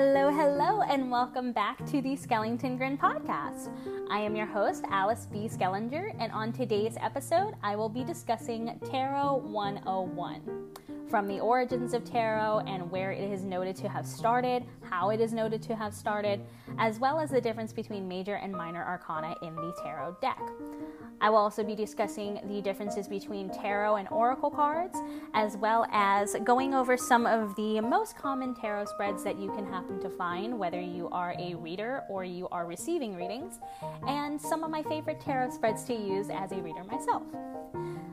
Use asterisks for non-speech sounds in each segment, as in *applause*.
Hello, hello, and welcome back to the Skellington Grin podcast. I am your host, Alice B. Skellinger, and on today's episode, I will be discussing Tarot 101 from the origins of tarot and where it is noted to have started, how it is noted to have started, as well as the difference between major and minor arcana in the tarot deck. I will also be discussing the differences between tarot and oracle cards, as well as going over some of the most common tarot spreads that you can happen to find, whether you are a reader or you are receiving readings, and some of my favorite tarot spreads to use as a reader myself.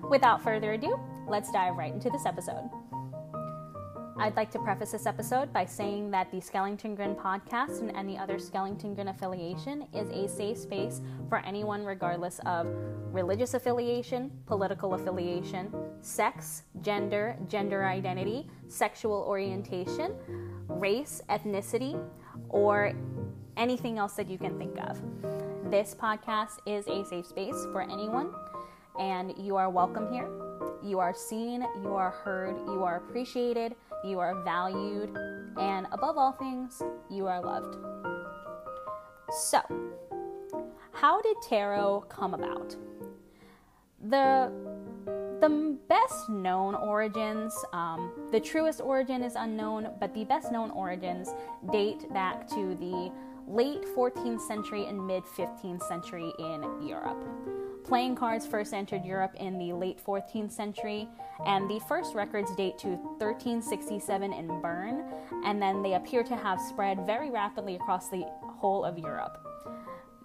Without further ado, let's dive right into this episode. I'd mm. like to preface this episode by saying that the Skellington Grin podcast and any other Skellington Grin affiliation is a safe space for anyone, regardless of religious affiliation, political affiliation, sex, gender, gender identity, sexual orientation, race, ethnicity, or anything else that you can think of. This podcast is a safe space for anyone, and you are welcome here. You are seen, you are heard, you are appreciated you are valued, and above all things, you are loved. So, how did tarot come about? The the best known origins, um, the truest origin is unknown, but the best known origins date back to the late 14th century and mid 15th century in Europe. Playing cards first entered Europe in the late 14th century, and the first records date to 1367 in Bern, and then they appear to have spread very rapidly across the whole of Europe.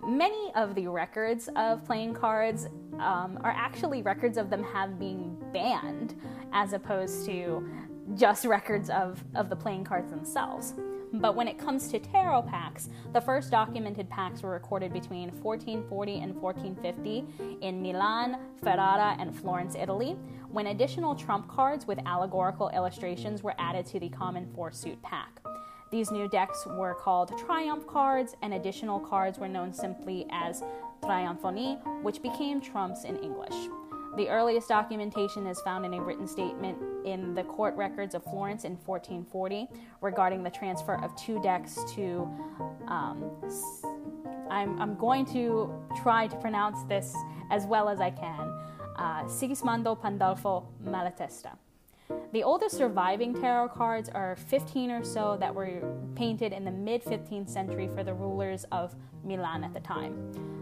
Many of the records of playing cards um, are actually records of them have been banned, as opposed to just records of, of the playing cards themselves. But when it comes to tarot packs, the first documented packs were recorded between 1440 and 1450 in Milan, Ferrara, and Florence, Italy, when additional trump cards with allegorical illustrations were added to the common four suit pack. These new decks were called triumph cards, and additional cards were known simply as triomphoni, which became trumps in English. The earliest documentation is found in a written statement in the court records of Florence in 1440 regarding the transfer of two decks to. Um, I'm, I'm, going to try to pronounce this as well as I can uh, Sigismondo Pandolfo Malatesta. The oldest surviving tarot cards are 15 or so that were painted in the mid 15th century for the rulers of Milan at the time.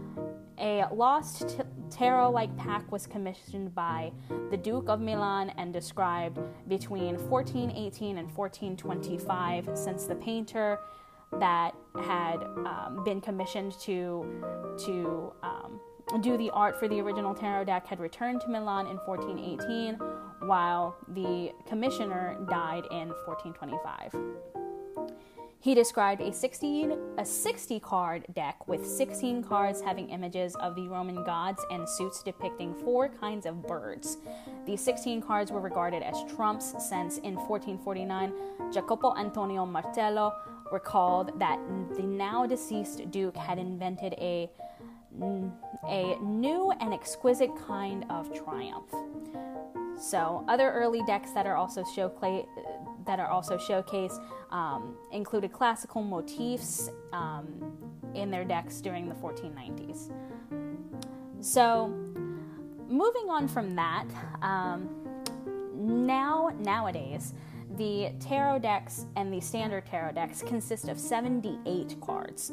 A lost t- tarot like pack was commissioned by the Duke of Milan and described between 1418 and 1425, since the painter that had um, been commissioned to, to um, do the art for the original tarot deck had returned to Milan in 1418, while the commissioner died in 1425. He described a 16 a 60 card deck with 16 cards having images of the Roman gods and suits depicting four kinds of birds. These 16 cards were regarded as trumps since in 1449 Jacopo Antonio Marcello recalled that the now deceased duke had invented a a new and exquisite kind of triumph. So, other early decks that are also show that are also showcased um, included classical motifs um, in their decks during the 1490s. So, moving on from that, um, now nowadays the tarot decks and the standard tarot decks consist of 78 cards.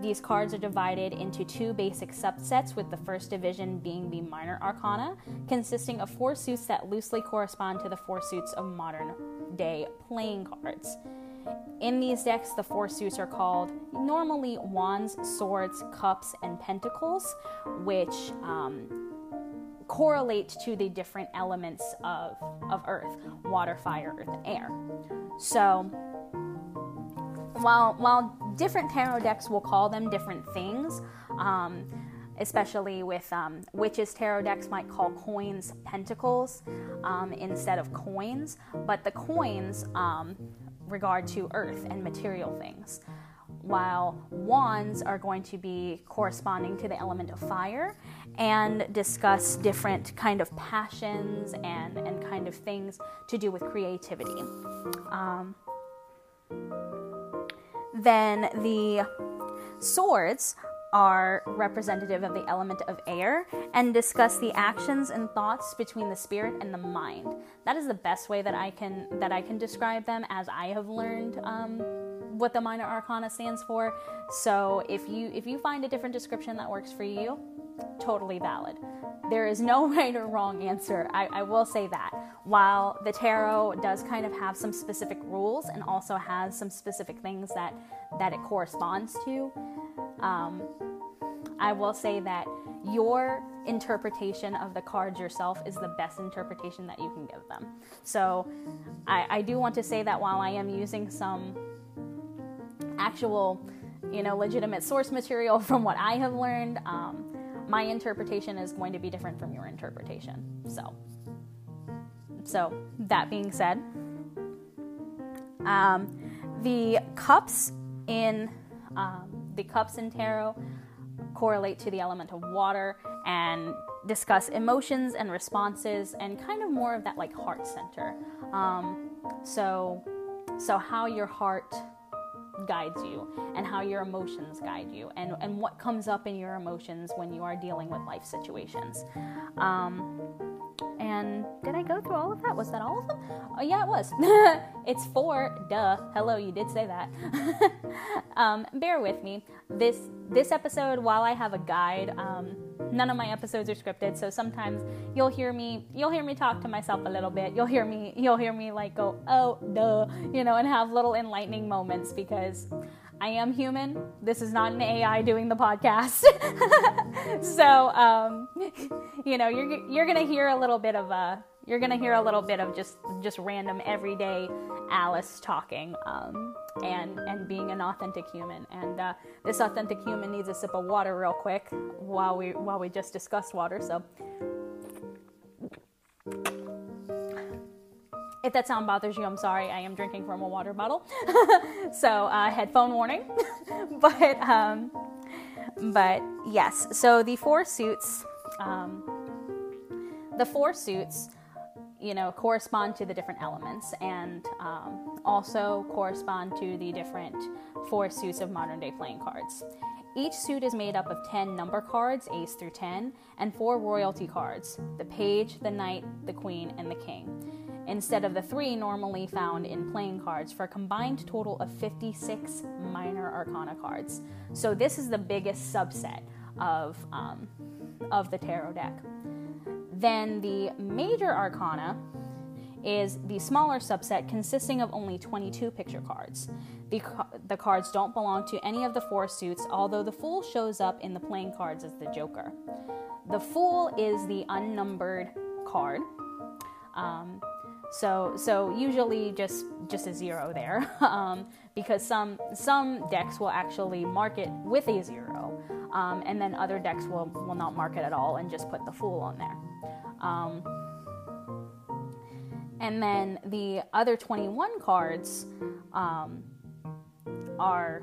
These cards are divided into two basic subsets, with the first division being the minor arcana, consisting of four suits that loosely correspond to the four suits of modern day playing cards. In these decks, the four suits are called normally wands, swords, cups, and pentacles, which um, correlate to the different elements of, of earth water, fire, earth, and air. So, while, while different tarot decks will call them different things, um, especially with um, witches tarot decks might call coins pentacles um, instead of coins, but the coins um, regard to earth and material things. While wands are going to be corresponding to the element of fire and discuss different kind of passions and, and kind of things to do with creativity. Um, then the swords are representative of the element of air and discuss the actions and thoughts between the spirit and the mind. That is the best way that I can that I can describe them as I have learned um, what the minor arcana stands for. So if you if you find a different description that works for you, totally valid. There is no *laughs* right or wrong answer. I, I will say that. While the tarot does kind of have some specific rules and also has some specific things that that it corresponds to, um, I will say that your interpretation of the cards yourself is the best interpretation that you can give them. So I, I do want to say that while I am using some actual, you know, legitimate source material *laughs* from what I have learned, um, my interpretation is going to be different from your interpretation. So, so that being said, um, the cups in um, the cups in tarot correlate to the element of water and discuss emotions and responses and kind of more of that like heart center. Um, so, so how your heart guides you and how your emotions guide you and, and what comes up in your emotions when you are dealing with life situations. Um, and did I go through all of that? Was that all of them? Oh, yeah, it was. *laughs* it's four. Duh. Hello, you did say that. *laughs* um, bear with me. This this episode, while I have a guide, um, none of my episodes are scripted, so sometimes you'll hear me you'll hear me talk to myself a little bit. You'll hear me you'll hear me like go, oh duh, you know, and have little enlightening moments because I am human. This is not an AI doing the podcast. *laughs* so, um, you know, you're you're gonna hear a little bit of a you're gonna hear a little bit of just just random everyday Alice talking um, and and being an authentic human. And uh, this authentic human needs a sip of water real quick while we while we just discussed water. So. If that sound bothers you, I'm sorry. I am drinking from a water bottle. *laughs* so, uh, headphone warning. *laughs* but, um, but yes, so the four suits, um, the four suits, you know, correspond to the different elements and um, also correspond to the different four suits of modern day playing cards. Each suit is made up of 10 number cards, ace through 10, and four royalty cards the page, the knight, the queen, and the king instead of the three normally found in playing cards for a combined total of 56 minor arcana cards. So this is the biggest subset of, um, of the tarot deck. Then the major arcana is the smaller subset consisting of only 22 picture cards. The, the cards don't belong to any of the four suits, although the Fool shows up in the playing cards as the Joker. The Fool is the unnumbered card. Um, so so usually just just a zero there, *laughs* um, because some some decks will actually mark it with a zero, um, and then other decks will will not mark it at all and just put the fool on there. Um, and then the other 21 cards um, are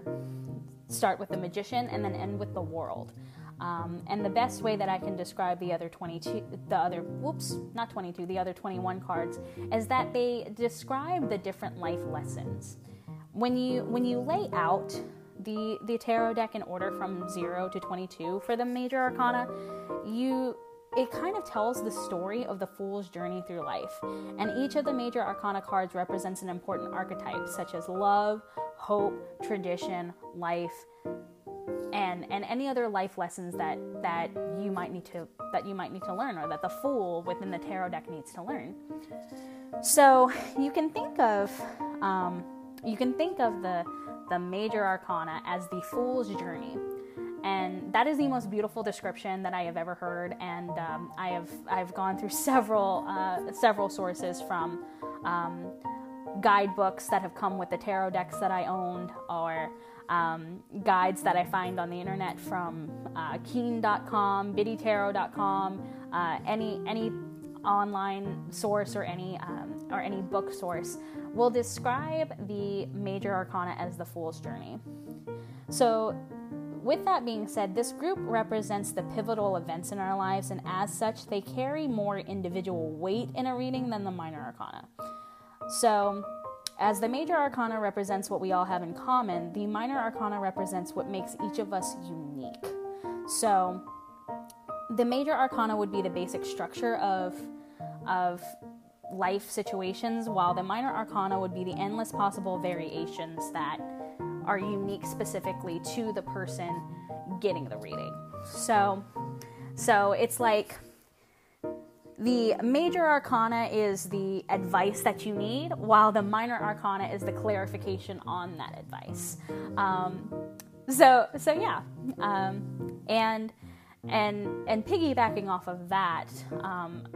start with the magician and then end with the world. Um, and the best way that I can describe the other 22, the other, whoops, not 22, the other 21 cards, is that they describe the different life lessons. When you when you lay out the the tarot deck in order from 0 to 22 for the major arcana, you it kind of tells the story of the fool's journey through life. And each of the major arcana cards represents an important archetype such as love, hope, tradition, life, and and any other life lessons that that you might need to that you might need to learn or that the fool within the tarot deck needs to learn so you can think of um, you can think of the the major arcana as the fool's journey and that is the most beautiful description that I have ever heard. And um, I have I've gone through *laughs* several uh, several sources from um, guidebooks that have come with the tarot decks that I owned, or um, guides that I find on the internet from uh, Keen.com, BiddyTarot.com, uh, any any online source or any um, or any book source will describe the major arcana as the fool's journey. So, with that being said, this group represents the pivotal events in our lives, and as such, they carry more individual weight in a reading than the minor arcana. So, as the major arcana represents what we all have in common, the minor arcana represents what makes each of us unique. So, the major arcana would be the basic structure of of life situations, while the minor arcana would be the endless possible variations that are unique specifically to the person getting the reading. So, so it's like the major arcana is the advice that you need, while the minor arcana is the clarification on that advice. Um, so, so yeah, um, and and and piggybacking off of that, um,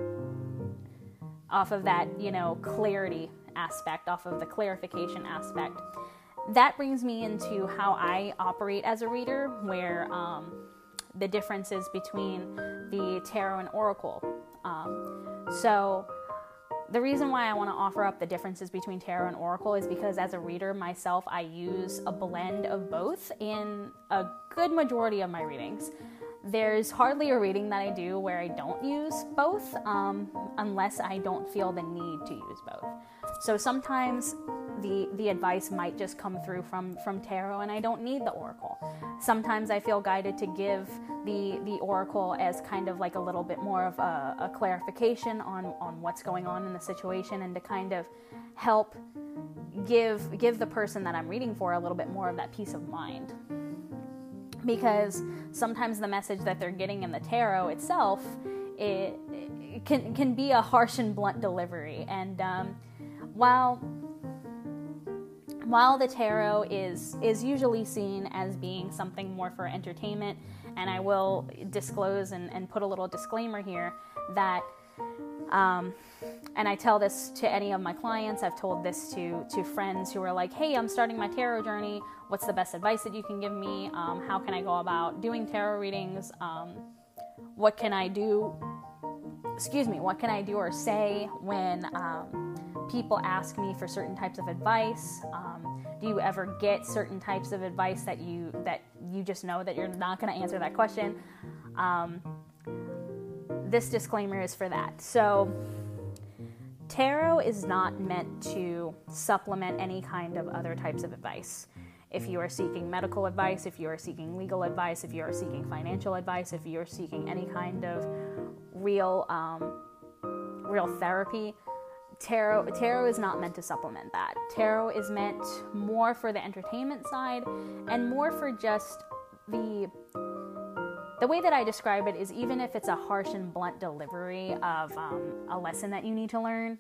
off of that, you know, clarity aspect, off of the clarification aspect, that brings me into how I operate as a reader, where um, the differences between the tarot and oracle. Um, so, the reason why I want to offer up the differences between tarot and oracle is because as a reader myself, I use a blend of both in a good majority of my readings. There's hardly a reading that I do where I don't use both, um, unless I don't feel the need to use both. So sometimes the the advice might just come through from from tarot and I don't need the oracle. Sometimes I feel guided to give the the oracle as kind of like a little bit more of a, a clarification on on what's going on in the situation and to kind of help give give the person that I'm reading for a little bit more of that peace of mind. Because sometimes the message that they're getting in the tarot itself it, it can can be a harsh and blunt delivery and um, while while the tarot is is usually seen as being something more for entertainment, and I will disclose and, and put a little disclaimer here that um, and I tell this to any of my clients. I've told this to to friends who are like, "Hey, I'm starting my tarot journey. What's the best advice that you can give me? Um, how can I go about doing tarot readings? Um, what can I do? Excuse me. What can I do or say when um, people ask me for certain types of advice um, do you ever get certain types of advice that you that you just know that you're not going to answer that question? Um, this disclaimer is for that. So tarot is not meant to supplement any kind of other types of advice. If you are seeking medical advice if you are seeking legal advice if you are seeking financial advice if you're seeking any kind of real um, real therapy tarot tarot is not meant to supplement that. Tarot is meant more for the entertainment side and more for just the the way that I describe it is even if it's a harsh and blunt delivery of um, a lesson that you need to learn,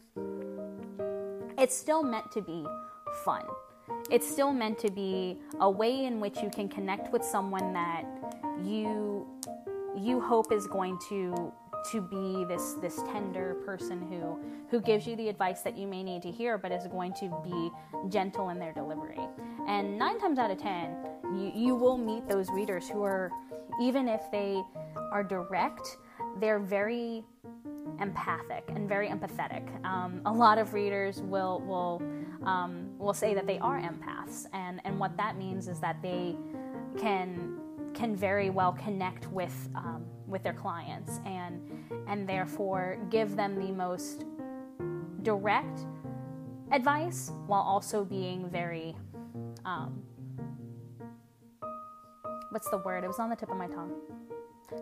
it's still meant to be fun. It's still meant to be a way in which you can connect with someone that you you hope is going to to be this this tender person who who gives you the advice that you may need to hear but is going to be gentle in their delivery. And nine times out of ten you, you will meet those readers who are even if they are direct they're very empathic and very empathetic. Um, a lot of readers will will um, will say that they are empaths and and what that means is that they can can very well connect with um, with their clients and and therefore give them the most direct advice while also being very um, what's the word? It was on the tip of my tongue.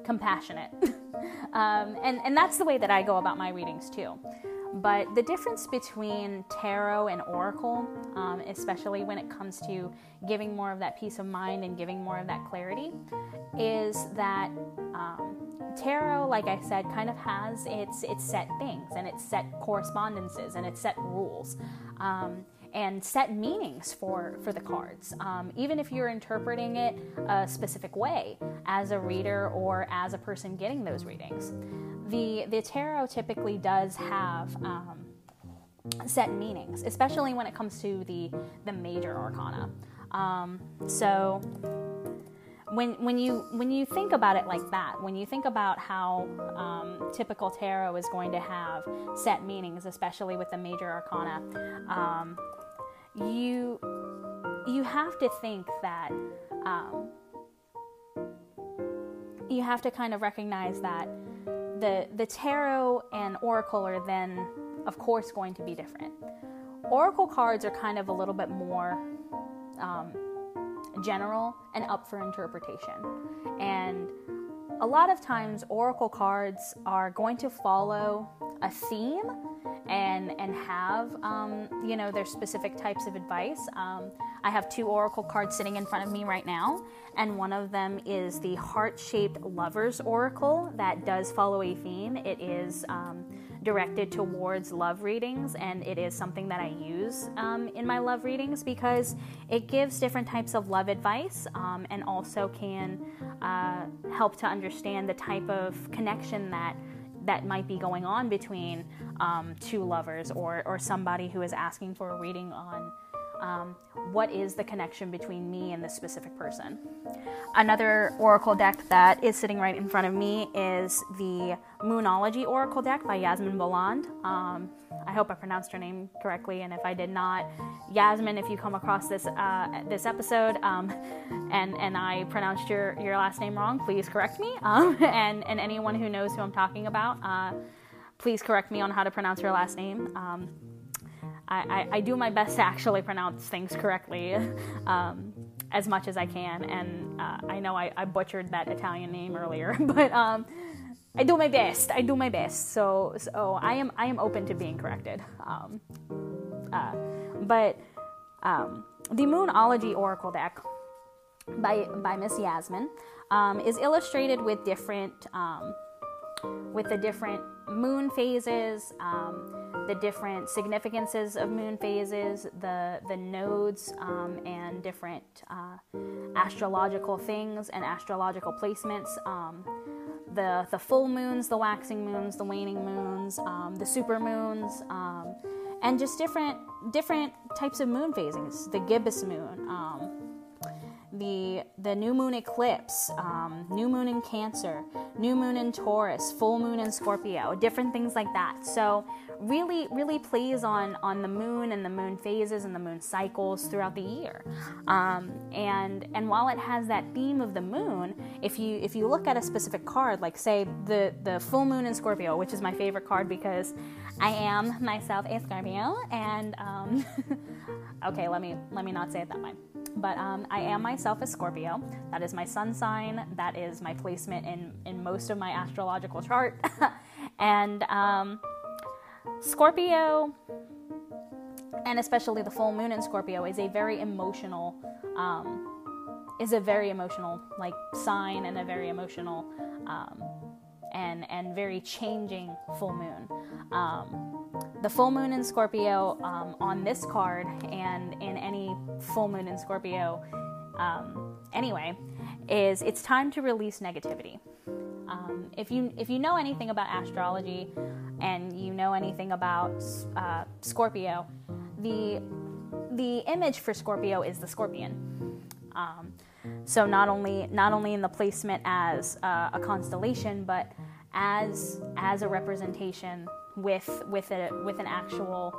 Compassionate. *laughs* Um, and and that's the way that i go about my readings too but the difference between tarot and oracle, um, especially when it comes to giving more of that peace of mind and giving more of that clarity, is that um, tarot, like I said, kind of has its its set things and its set correspondences and its set rules. Um, and set meanings for, for the cards, um, even if you're interpreting it a specific way as a reader or as a person getting those readings the the tarot typically does have um, set meanings, especially when it comes to the the major arcana. Um, so when when you when you think about it like that, when you think about how um, typical tarot is going to have set meanings, especially with the major arcana, um, you you have to think that um, you have to kind of recognize that the the tarot and oracle are then of course going to be different oracle cards are kind of a little bit more um, general and up for interpretation. And a lot of times, oracle cards are going to follow a theme and and have um, you know their specific types of advice. Um, I have two oracle cards sitting in front of me right now, and one of them is the heart-shaped lovers oracle that does follow a theme. It is um, directed towards love readings, and it is something that I use um, in my love readings because it gives different types of love advice um, and also can uh, help to understand the type of connection that that might be going on between um, two lovers or, or somebody who is asking for a reading on um, what is the connection between me and this specific person. Another oracle deck that is sitting right in front of me is the Moonology Oracle deck by Yasmin Boland. Um, I hope I pronounced her name correctly, and if I did not, Yasmin, if you come across this uh, this episode um, and and I pronounced your your last name wrong, please correct me. *laughs* Um, and and anyone who knows who I'm talking about, uh, please correct me on how to pronounce your last name. Um, I, I, I, do my best to actually pronounce things correctly *laughs* um, as much as I can, and uh, I know I, I, butchered that Italian name earlier, *laughs* but um, I do my best. I do my best. So so I am I am open to being corrected. Um, uh, but um, the Moonology Oracle deck by by Miss Yasmin um, is illustrated with different um, with the different moon phases, um, the different significances of moon phases, the the nodes, um, and different uh, astrological things and astrological placements the the full moons, the waxing moons, the waning moons, um, the super moons, um, and just different different types of moon phasings. The gibbous moon, um, the the new moon eclipse, um, new moon in Cancer, new moon in Taurus, full moon in Scorpio, different things like that. So really really plays on on the moon and the moon phases and the moon cycles throughout the year. Um, and and while it has that theme of the moon, if you if you look at a specific card, like say the the full moon in Scorpio, which is my favorite card because I am myself a Scorpio, and um, *laughs* okay, let me let me not say it that way. But um, I am myself a Scorpio. That is my sun sign. That is my placement in in most of my astrological chart, *laughs* and um, Scorpio, and especially the full moon in Scorpio, is a very emotional, um, is a very emotional like sign and a very emotional, um, and and very changing full moon. Um, the full moon in Scorpio um, on this card and in any full moon in Scorpio, um, anyway, is it's time to release negativity. Um, if you if you know anything about astrology and you know anything about uh, Scorpio, the the image for Scorpio is the scorpion. Um, so not only not only in the placement as uh, a constellation, but as as a representation with with a with an actual,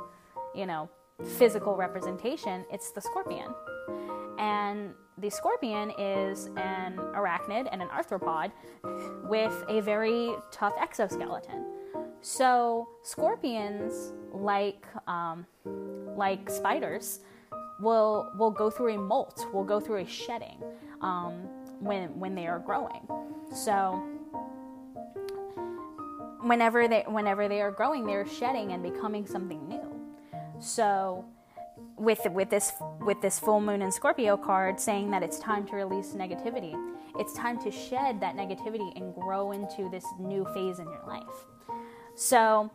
you know, physical representation. It's the scorpion, and the scorpion is an arachnid and an arthropod with a very tough exoskeleton. So scorpions, like um, like spiders, will will go through a molt, will go through a shedding um, when when they are growing. So whenever they whenever they are growing, they're shedding and becoming something new. So with with this with this full moon in Scorpio card saying that it's time to release negativity. It's time to shed that negativity and grow into this new phase in your life. So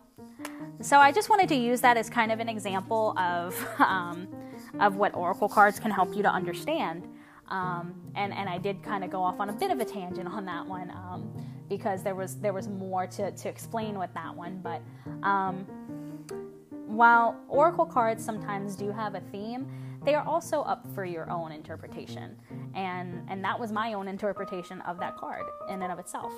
so I just wanted to use that as kind of an example of *laughs* um, of what oracle cards can help you to understand. Um, and and I did kind of go off on a bit of a tangent on that one um, because there was there was more to, to explain with that one, but um, while oracle cards sometimes do have a theme, they are also up for your own interpretation. And, and that was my own interpretation of that card in and of itself.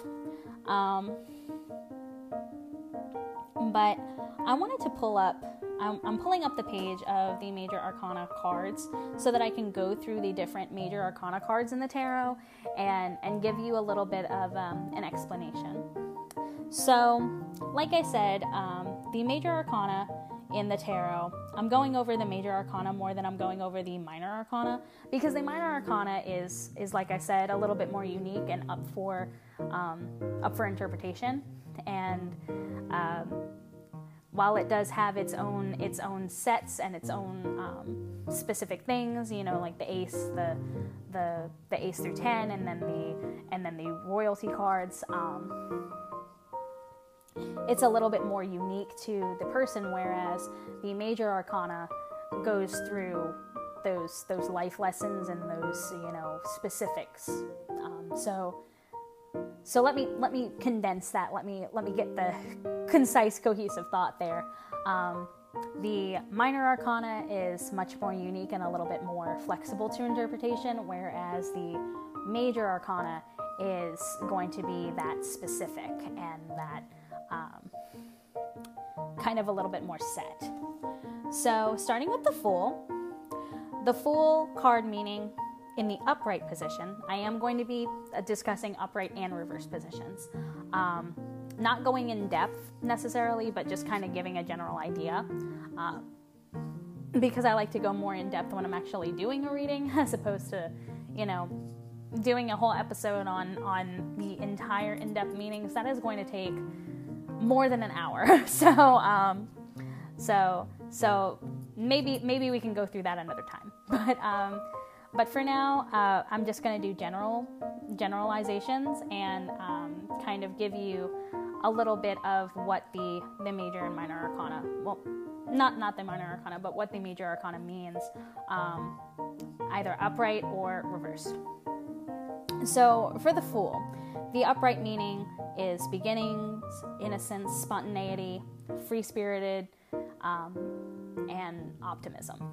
But I wanted to pull up, I'm, I'm, pulling up the page of the Major Arcana cards so that I can go through the different Major Arcana cards in the tarot and, and give you a little bit of um, an explanation. So, like I said, um, the Major Arcana in the tarot. I'm going over the major arcana more than I'm going over the minor arcana because the minor arcana is is like I said a little bit more unique and up for um, up for interpretation. And um, while it does have its own its own sets and its own um, specific things, you know, like the ace, the the the ace through ten, and then the and then the royalty cards. Um, it's a little bit more unique to the person, whereas the major arcana goes through those those life lessons and those you know specifics. Um, so so let me let me condense that. Let me let me get the *laughs* concise, cohesive thought there. Um, the minor arcana is much more unique and a little bit more flexible to interpretation, whereas the major arcana is going to be that specific and that um, kind of a little bit more set. So, starting with the Fool, the Fool card meaning in the upright position, I am going to be uh, discussing upright and reverse positions. Um, not going in depth necessarily, but just kind of giving a general idea. Uh, because I like to go more in depth when I'm actually doing a reading *laughs* as opposed to, you know, doing a whole episode on on the entire in-depth meanings. That is going to take more than an hour. *laughs* so, um, so, so maybe maybe we can go through that another time. *laughs* But um, but for now, uh, I'm just going to do general generalizations and um, kind of give you a little bit of what the the major and minor arcana well not not the minor arcana but what the major arcana means um, either upright or reversed. So for the fool the upright meaning is beginnings innocence spontaneity free spirited um, and optimism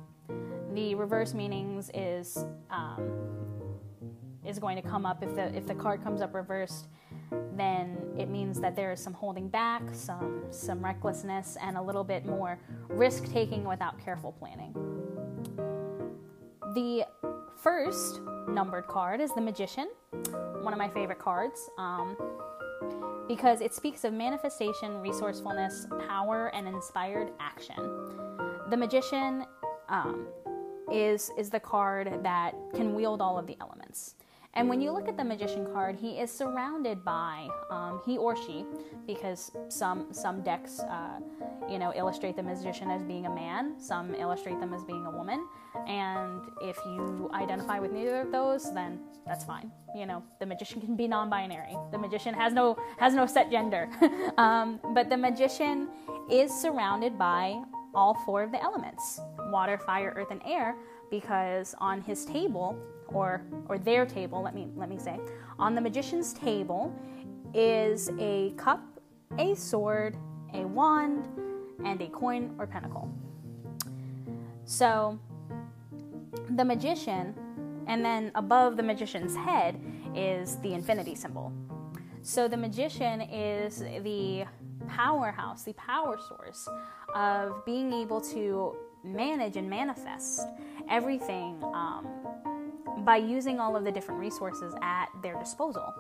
the reverse meanings is um, is going to come up if the if the card comes up reversed then it means that there is some holding back, some some recklessness, and a little bit more risk taking without careful planning. The first numbered card is the Magician, one of my favorite cards, um, because it speaks of manifestation, resourcefulness, power, and inspired action. The Magician um, is is the card that can wield all of the elements. And when you look at the magician card, he is surrounded by um, he or she, because some some decks, uh, you know, illustrate the magician as being a man, some illustrate them as being a woman, and if you identify with neither of those, then that's fine. You know, the magician can be non-binary. The magician has no has no set gender, *laughs* um, but the magician is surrounded by all four of the elements: water, fire, earth, and air. Because on his table or or their table, let me let me say, on the magician's table is a cup, a sword, a wand, and a coin or pentacle. So the magician, and then above the magician's head is the infinity symbol. So the magician is the powerhouse, the power source of being able to manage and manifest everything um, by using all of the different resources at their disposal.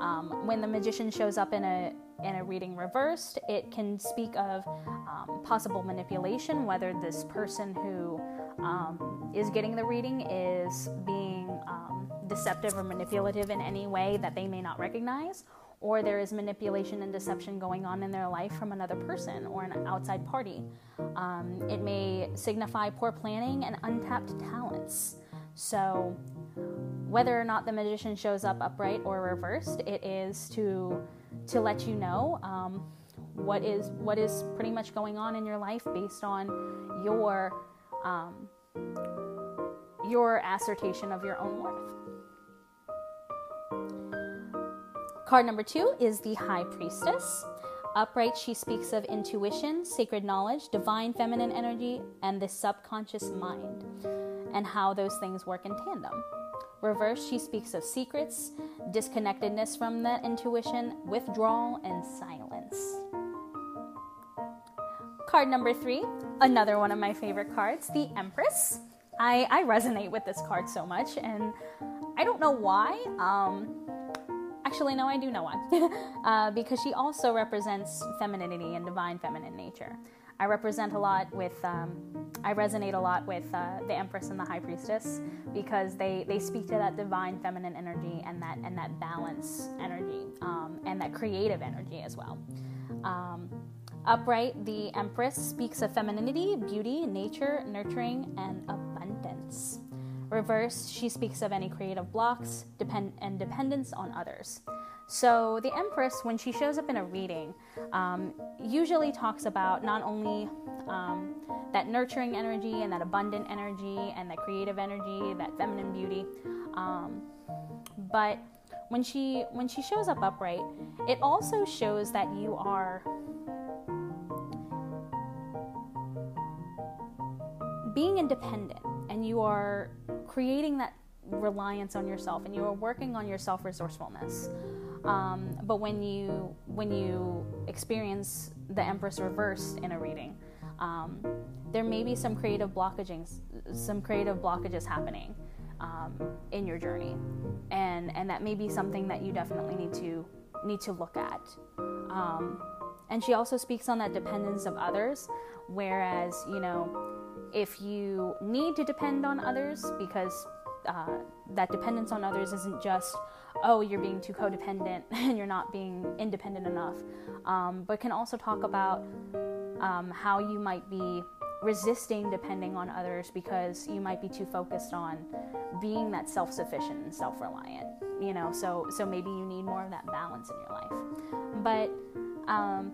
Um, when the magician shows up in a in a reading reversed, it can speak of um, possible manipulation, whether this person who um, is getting the reading is being um, deceptive or manipulative in any way that they may not recognize, or there is manipulation and deception going on in their life from another person or an outside party. Um, it may signify poor planning and untapped talents. So, whether or not the magician shows up upright or reversed, it is to to let you know um, what is what is pretty much going on in your life based on your um, your assertion of your own worth. Card number two is the High Priestess. Upright, she speaks of intuition, sacred knowledge, divine feminine energy, and the subconscious mind and how those things work in tandem. Reverse, she speaks of secrets, disconnectedness from that intuition, withdrawal, and silence. Card number three, another one of my favorite cards, the Empress. I, I resonate with this card so much, and I don't know why. Um, actually, no, I do know why. *laughs* uh, because she also represents femininity and divine feminine nature. I represent a lot with, um, I resonate a lot with uh, the Empress and the High Priestess because they, they speak to that divine feminine energy and that and that balance energy um, and that creative energy as well. Um, upright, the Empress speaks of femininity, beauty, nature, nurturing, and abundance. Reverse, she speaks of any creative blocks depend- and dependence on others. So, the Empress, when she shows up in a reading, um, usually talks about not only um, that nurturing energy and that abundant energy and that creative energy, that feminine beauty, um, but when she when she shows up upright, it also shows that you are being independent and you are creating that reliance on yourself and you are working on your self resourcefulness. Um, but when you when you experience the Empress reversed in a reading, um, there may be some creative blockages, some creative blockages happening um, in your journey, and and that may be something that you definitely need to need to look at. Um, and she also speaks on that dependence of others, whereas you know if you need to depend on others because uh, that dependence on others isn't just oh, you're being too codependent *laughs* and you're not being independent enough, um, but can also talk about um, how you might be resisting depending on others because you might be too focused on being that self-sufficient and self-reliant you know? So so maybe you need more of that balance in your life. But um,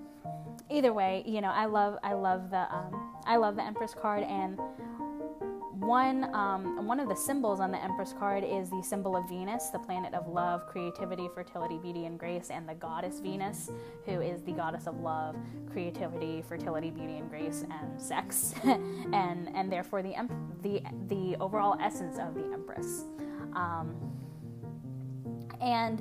either way you know i love i love the um, i love the empress card and one, um, one of the symbols on the Empress card is the symbol of Venus, the planet of love, creativity, fertility, beauty, and grace, and the goddess Venus, who is the goddess of love, creativity, fertility, beauty, and grace, and sex, *laughs* and and therefore the the the overall essence of the Empress. Um, and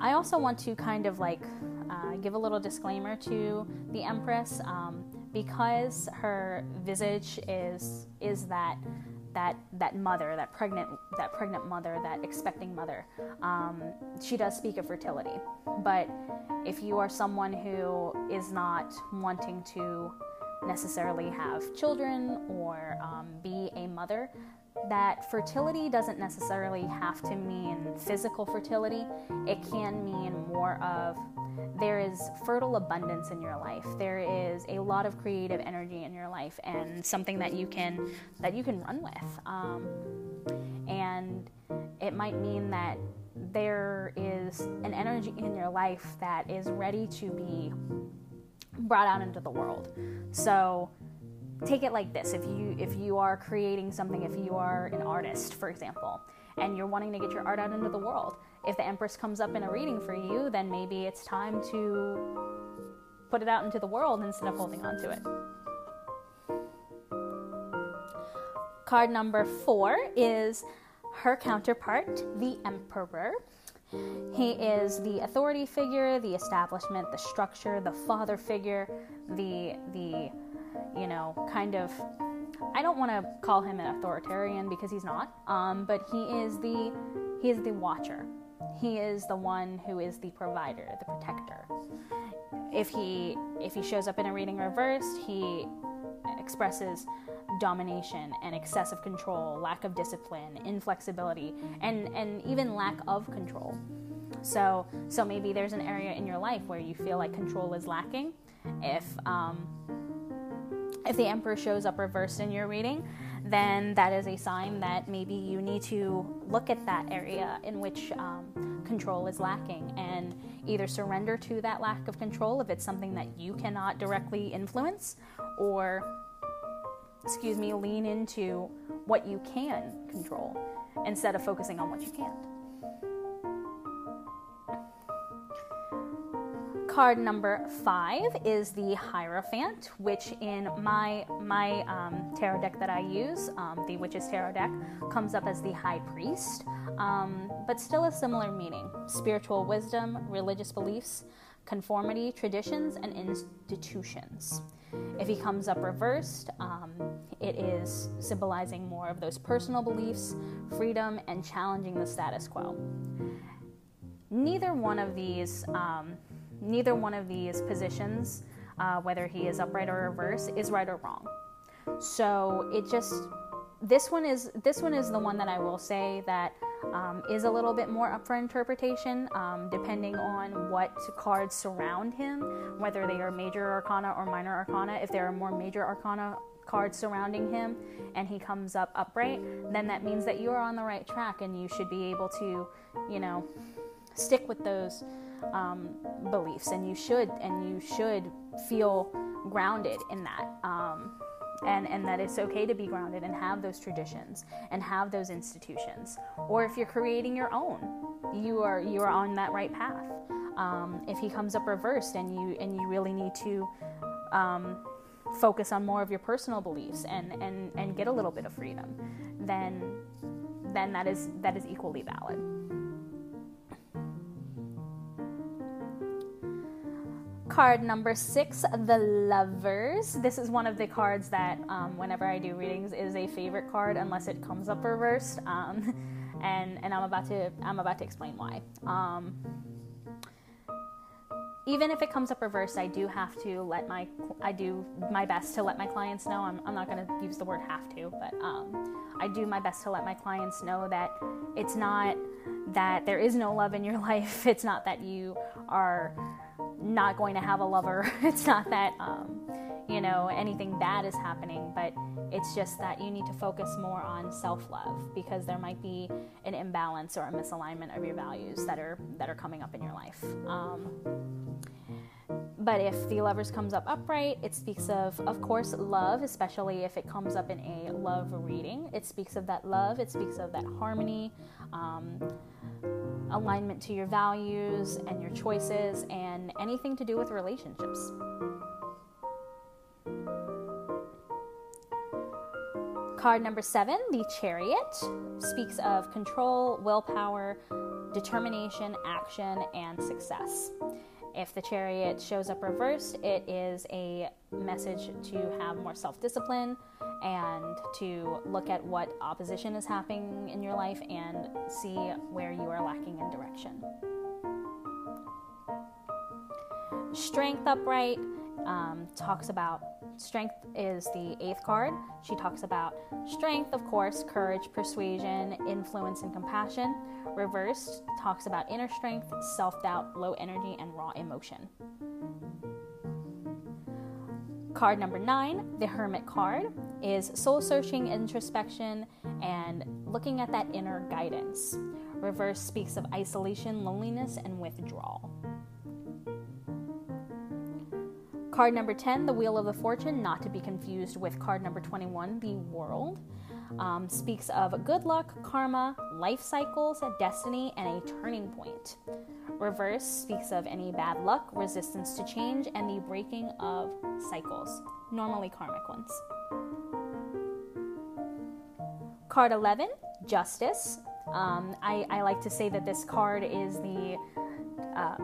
I also want to kind of like uh, give a little disclaimer to the Empress. Um, because her visage is is that that that mother, that pregnant that pregnant mother, that expecting mother. Um, she does speak of fertility, but if you are someone who is not wanting to necessarily have children or um, be a mother, that fertility doesn't necessarily have to mean physical fertility. It can mean more of there is fertile abundance in your life. There is a lot of creative energy in your life, and something that you can that you can run with. Um, and it might mean that there is an energy in your life that is ready to be brought out into the world. So take it like this. If you if you are creating something if you are an artist for example and you're wanting to get your art out into the world if the empress comes up in a reading for you then maybe it's time to put it out into the world instead of holding on to it. Card number four is her counterpart the emperor. He is the authority figure the establishment the structure the father figure the the you know, kind of. I don't want to call him an authoritarian because he's not, um, but he is the he is the watcher. He is the one who is the provider, the protector. If he if he shows up in a reading reversed, he expresses domination and excessive control, lack of discipline, inflexibility, and and even lack of control. So so maybe there's an area in your life where you feel like control is lacking. If um, if the Emperor shows up reversed in your reading, then that is a sign that maybe you need to look at that area in which um, control is lacking and either surrender to that lack of control if it's something that you cannot directly influence, or, excuse me, lean into what you can control instead of focusing on what you can't. Card number five is the Hierophant, which in my my um, tarot deck that I use, um, the Witch's Tarot deck, comes up as the High Priest, um, but still a similar meaning: spiritual wisdom, religious beliefs, conformity, traditions, and institutions. If he comes up reversed, um, it is symbolizing more of those personal beliefs, freedom, and challenging the status quo. Neither one of these um, neither one of these positions uh, whether he is upright or reverse, is right or wrong. So it just this one is this one is the one that I will say that um, is a little bit more up for interpretation, um, depending on what cards surround him, whether they are major arcana or minor arcana. If there are more major arcana cards surrounding him and he comes up upright, then that means that you are on the right track and you should be able to, you know, stick with those um, beliefs and you should and you should feel grounded in that. Um, and, and that it's okay to be grounded and have those traditions and have those institutions. Or if you're creating your own, you are you are on that right path. Um, if he comes up reversed and you and you really need to um, focus on more of your personal beliefs and, and, and get a little bit of freedom, then then that is that is equally valid. Card number six, the Lovers. This is one of the cards that, um, whenever I do readings, is a favorite card unless it comes up reversed. Um, *laughs* and and I'm about to I'm about to explain why. Um, even if it comes up reversed, I do have to let my I do my best to let my clients know. I'm, I'm not going to use the word have to, but um, I do my best to let my clients know that it's not that there is no love in your *laughs* life. It's not that you are not going to have a lover. *laughs* it's not that, um, you know, anything bad is happening, but it's just that you need to focus more on self-love because there might be an imbalance or a misalignment of your values that are that are coming up in your life. Um, but if the lovers comes up upright, it speaks of, of course, love, especially if it comes up in a love reading. It speaks of that love. It speaks of that harmony. Um, alignment to your values and your choices, and anything to do with relationships. Card number seven, the Chariot, speaks of control, willpower, determination, action, and success. If the chariot shows up reversed, it is a message to have more self discipline and to look at what opposition is happening in your life and see where you are lacking in direction. Strength upright um, talks about strength is the eighth card. She talks about strength, of course, courage, persuasion, influence, and compassion. Reversed talks about inner strength, self doubt, low energy, and raw emotion. Card number nine, the Hermit card, is soul searching, introspection, and looking at that inner guidance. Reverse speaks of isolation, loneliness, and withdrawal. Card number 10, the Wheel of the Fortune, not to be confused with card number 21, the World, um, speaks of good luck, karma, life cycles, destiny, and a turning point. Reverse speaks of any bad luck, resistance to change, and the breaking of cycles, normally karmic ones. Card 11, Justice. Um, I, I, like to say that this card is the uh,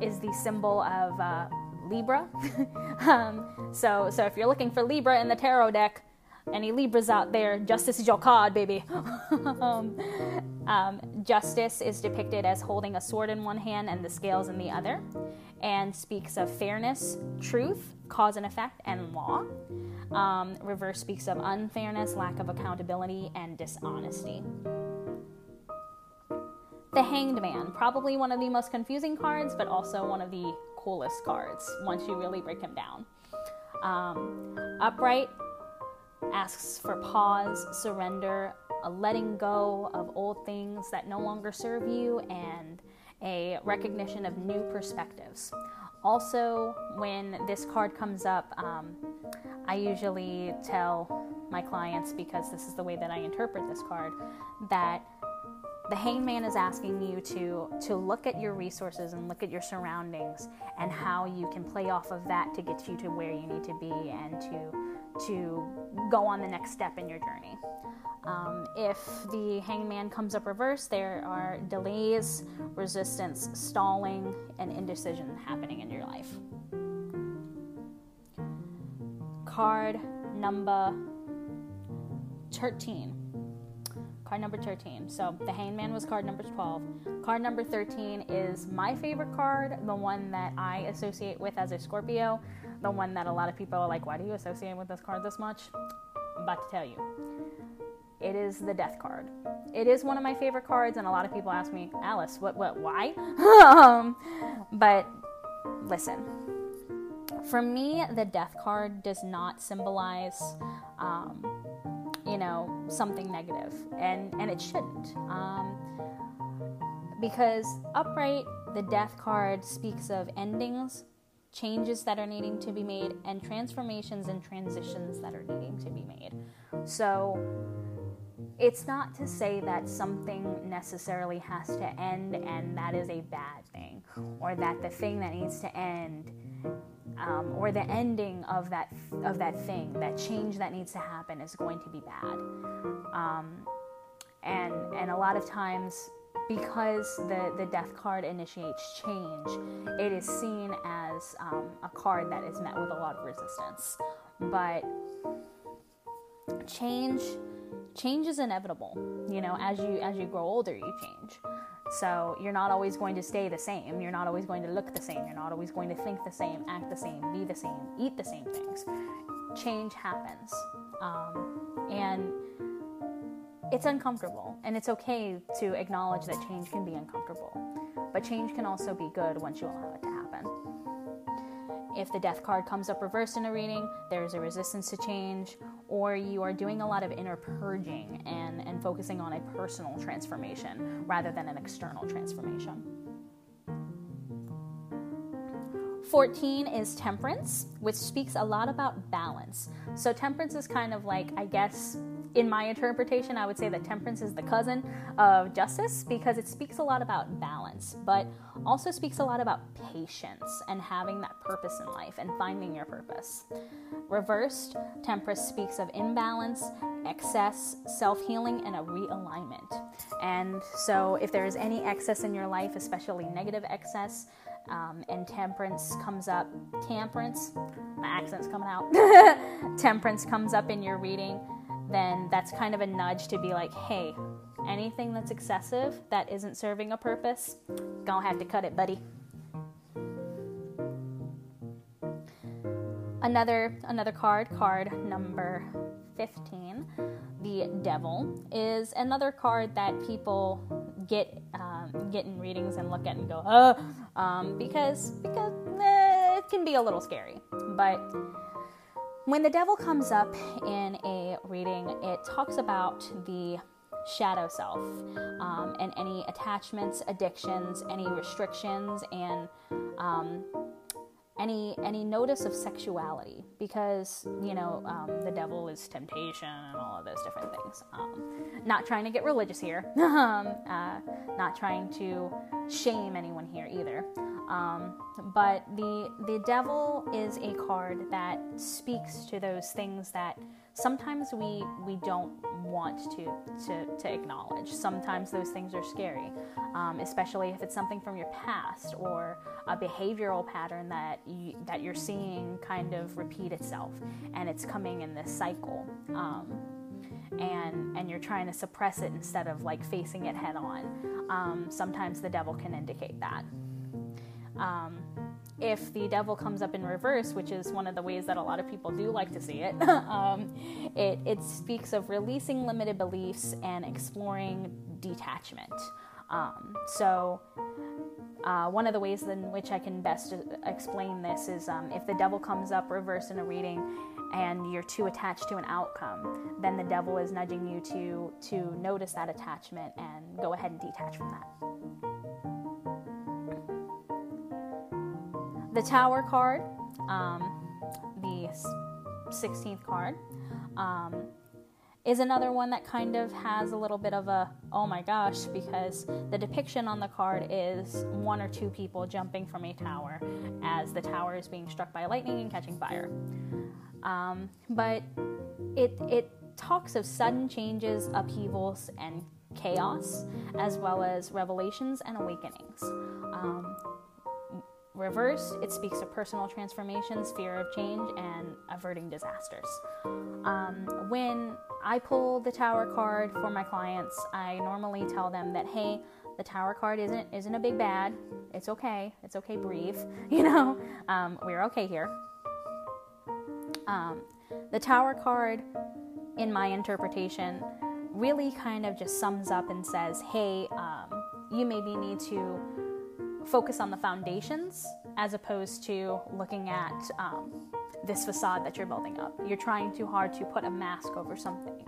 is the symbol of uh, Libra. *laughs* um, so, so if you're looking for Libra in the tarot deck, any Libras out there, justice is your card, baby. *laughs* um, um, justice is depicted as holding a sword in one hand and the scales in the other, and speaks of fairness, truth, cause and effect, and law. Um, reverse speaks of unfairness, lack of accountability, and dishonesty. The Hanged Man, probably one of the most confusing cards, but also one of the coolest cards once you really break him down. Um, upright asks for pause, surrender, a letting go of old things that no longer serve you, and a recognition of new perspectives. Also, when this card comes up, um, I usually tell my clients, because this is the way that I interpret this card, that the hangman is asking you to to look at your resources and look at your surroundings and how you can play off of that to get you to where you need to be and to to go on the next step in your journey. Um, if the hangman comes up reverse, there are delays, resistance, stalling, and indecision happening in your life. Card number 13 card number 13. So the Hangman was card number 12. Card number 13 is my favorite card, the one that I associate with as a Scorpio, the one that a lot of people are like, why do you associate with this card this much? I'm about to tell you. It is the Death card. It is one of my favorite cards, and a lot of people ask me, Alice, what, what, why? *laughs* um, but listen, for me, the Death card does not symbolize. Um, you know something negative and and it shouldn't um, because upright the death card speaks of endings changes that are needing to be made and transformations and transitions that are needing to be made so it's not to say that something necessarily has to end and that is a bad thing or that the thing that needs to end um, or the ending of that of that thing, that change that needs to happen is going to be bad. Um, and and a lot of times, because the the death card initiates change, it is seen as um, a card that is met with a lot of resistance. But change change is inevitable. You know, as you as you grow older, you change. So you're not always going to stay the same. You're not always going to look the same. You're not always going to think the same, act the same, be the same, eat the same things. Change happens. Um, and it's uncomfortable. And it's okay to acknowledge that change can be uncomfortable. But change can also be good once you allow it to happen. If the death card comes up reversed in a reading, there's a resistance to change, or you are doing a lot of inner purging and, and focusing on a personal transformation rather than an external transformation. 14 is temperance, which speaks a lot about balance. So, temperance is kind of like, I guess, in my interpretation, I would say that temperance is the cousin of justice because it speaks a lot about balance, but also speaks a lot about patience and having that purpose in life and finding your purpose. Reversed, temperance speaks of imbalance, excess, self healing, and a realignment. And so, if there is any excess in your life, especially negative excess, um, and temperance comes up, temperance, my accent's coming out, *laughs* temperance comes up in your reading, then that's kind of a nudge to be like, hey, anything that's excessive that isn't serving a purpose, gonna have to cut it, buddy. Another another card, card number 15, the Devil, is another card that people get um, get in readings and look at and go, oh, um, because because eh, it can be a little scary, but when the devil comes up in a reading, it talks about the shadow self um, and any attachments, addictions, any restrictions, and um, any any notice of sexuality because you know um, the devil is temptation and all of those different things. Um, not trying to get religious here. *laughs* Um, uh, not trying to shame anyone here either um, but the the devil is a card that speaks to those things that sometimes we we don't want to to, to acknowledge. Sometimes those things are scary, um, especially if it's something from your past or a behavioral pattern that you, that you're seeing kind of repeat itself, and it's coming in this cycle. Um, and and you're trying to suppress it instead of like facing it head on. Um, sometimes the devil can indicate that. Um, if the devil comes up in reverse, which is one of the ways that a lot of people do like to see it, *laughs* um, it, it speaks of releasing limited beliefs and exploring detachment. Um, so, uh, one of the ways in which I can best explain this is um, if the devil comes up reverse in a reading and you're too attached to an outcome, then the devil is nudging you to to notice that attachment and go ahead and detach from that. The Tower card, um, the 16th card, um, is another one that kind of has a little bit of a oh my gosh because the depiction on the card is one or two people jumping from a tower as the tower is being struck by lightning and catching fire. Um, but it it talks of sudden changes, upheavals, and chaos, as well as revelations and awakenings. Um, Reversed, it speaks of personal transformations, fear of change, and averting disasters. Um, when I pull the tower card for my clients. I normally tell them that, hey, the tower card isn't isn't a big bad. It's okay. It's okay. Breathe. *laughs* You know, um, we're okay here. Um, the tower card, in my interpretation, really kind of just sums up and says, hey, um, you maybe need to focus on the foundations as opposed to looking at um, this facade that you're building up. You're trying too hard to put a mask over something,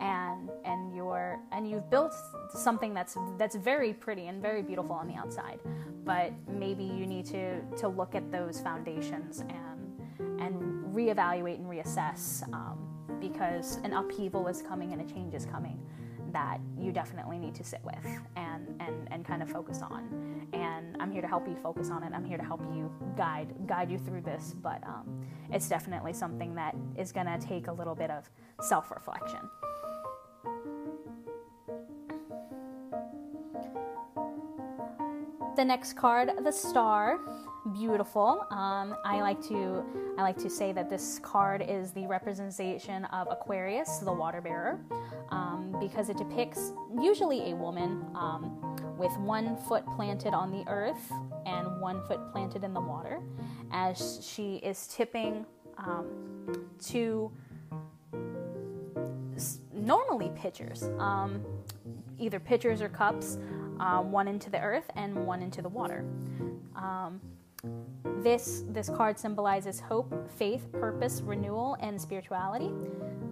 and and you're and you've built something that's that's very pretty and very beautiful on the outside, but maybe you need to to look at those foundations and and reevaluate and reassess um, because an upheaval is coming and a change is coming that you definitely need to sit with and, and, and kind of focus on. And I'm here to help you focus on it. I'm here to help you guide guide you through this. But um, it's definitely something that is going to take a little bit of self reflection. The next card, the star, beautiful. Um, I like to I like to say that this card is the representation of Aquarius, the water bearer, um, because it depicts usually a woman um, with one foot planted on the earth and one foot planted in the water, as she is tipping um, two normally pitchers, um, either pitchers or cups uh, one into the earth and one into the water. Um, this this card symbolizes hope, faith, purpose, renewal, and spirituality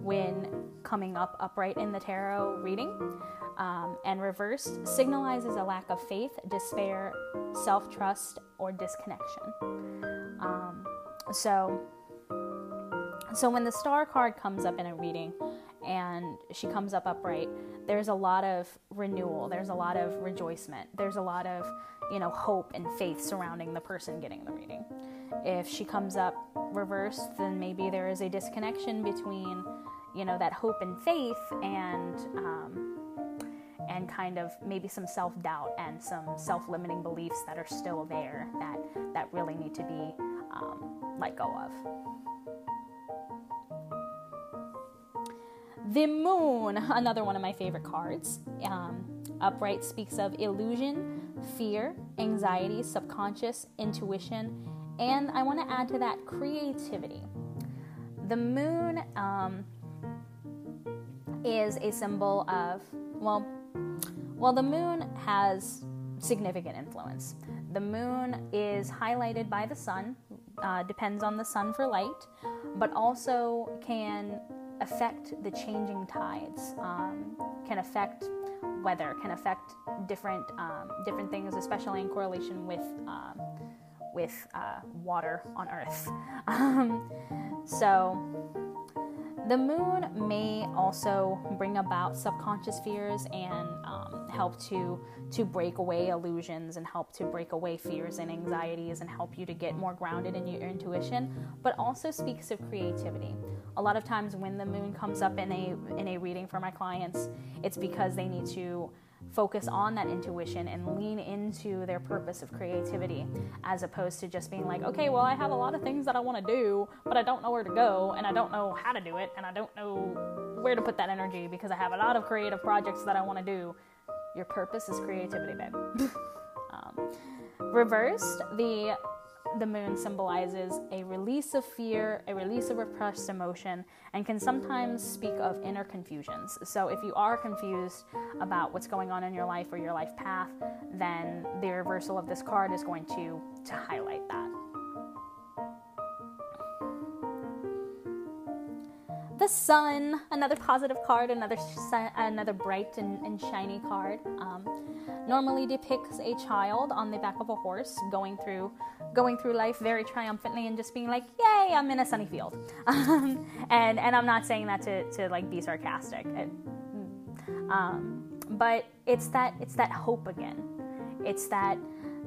when coming up upright in the tarot reading. Um, and reversed signalizes a lack of faith, despair, self trust, or disconnection. Um, so, so when the star card comes up in a reading, and she comes up upright, there's a lot of renewal, there's a lot of rejoicement, there's a lot of, you know, hope and faith surrounding the person getting the reading. If she comes up reversed, then maybe there is a disconnection between, you know, that hope and faith and um, and kind of maybe some self-doubt and some self-limiting beliefs that are still there that that really need to be um, let go of. The moon, another one of my favorite cards. Um, upright speaks of illusion, fear, anxiety, subconscious, intuition, and I want to add to that creativity. The moon um, is a symbol of, well, well, the moon has significant influence. The moon is highlighted by the sun, uh, depends on the sun for light, but also can affect the changing tides, um, can affect weather, can affect different um, different things, especially in correlation with um, with uh, water on Earth. *laughs* Um, so the moon may also bring about subconscious fears and um, help to to break away illusions and help to break away fears and anxieties and help you to get more grounded in your intuition. But also speaks of creativity. A lot of times when the moon comes up in a in a reading for my clients, it's because they need to focus on that intuition and lean into their purpose of creativity as opposed to just being like, okay, well, I have a lot of things that I want to do, but I don't know where to go and I don't know how to do it and I don't know where to put that energy because I have a lot of creative projects that I want to do. Your purpose is creativity, babe. *laughs* um, reversed, the the moon symbolizes a release of fear, a release of repressed emotion, and can sometimes speak of inner confusions. So, if you are confused about what's going on in your life or your life path, then the reversal of this card is going to, to highlight that. The sun, another positive card, another another bright and, and shiny card. Um, normally depicts a child on the back of a horse going through going through life very triumphantly and just being like, "Yay, I'm in a sunny field." Um, and and I'm not saying that to, to like be sarcastic. It, um, but it's that it's that hope again. It's that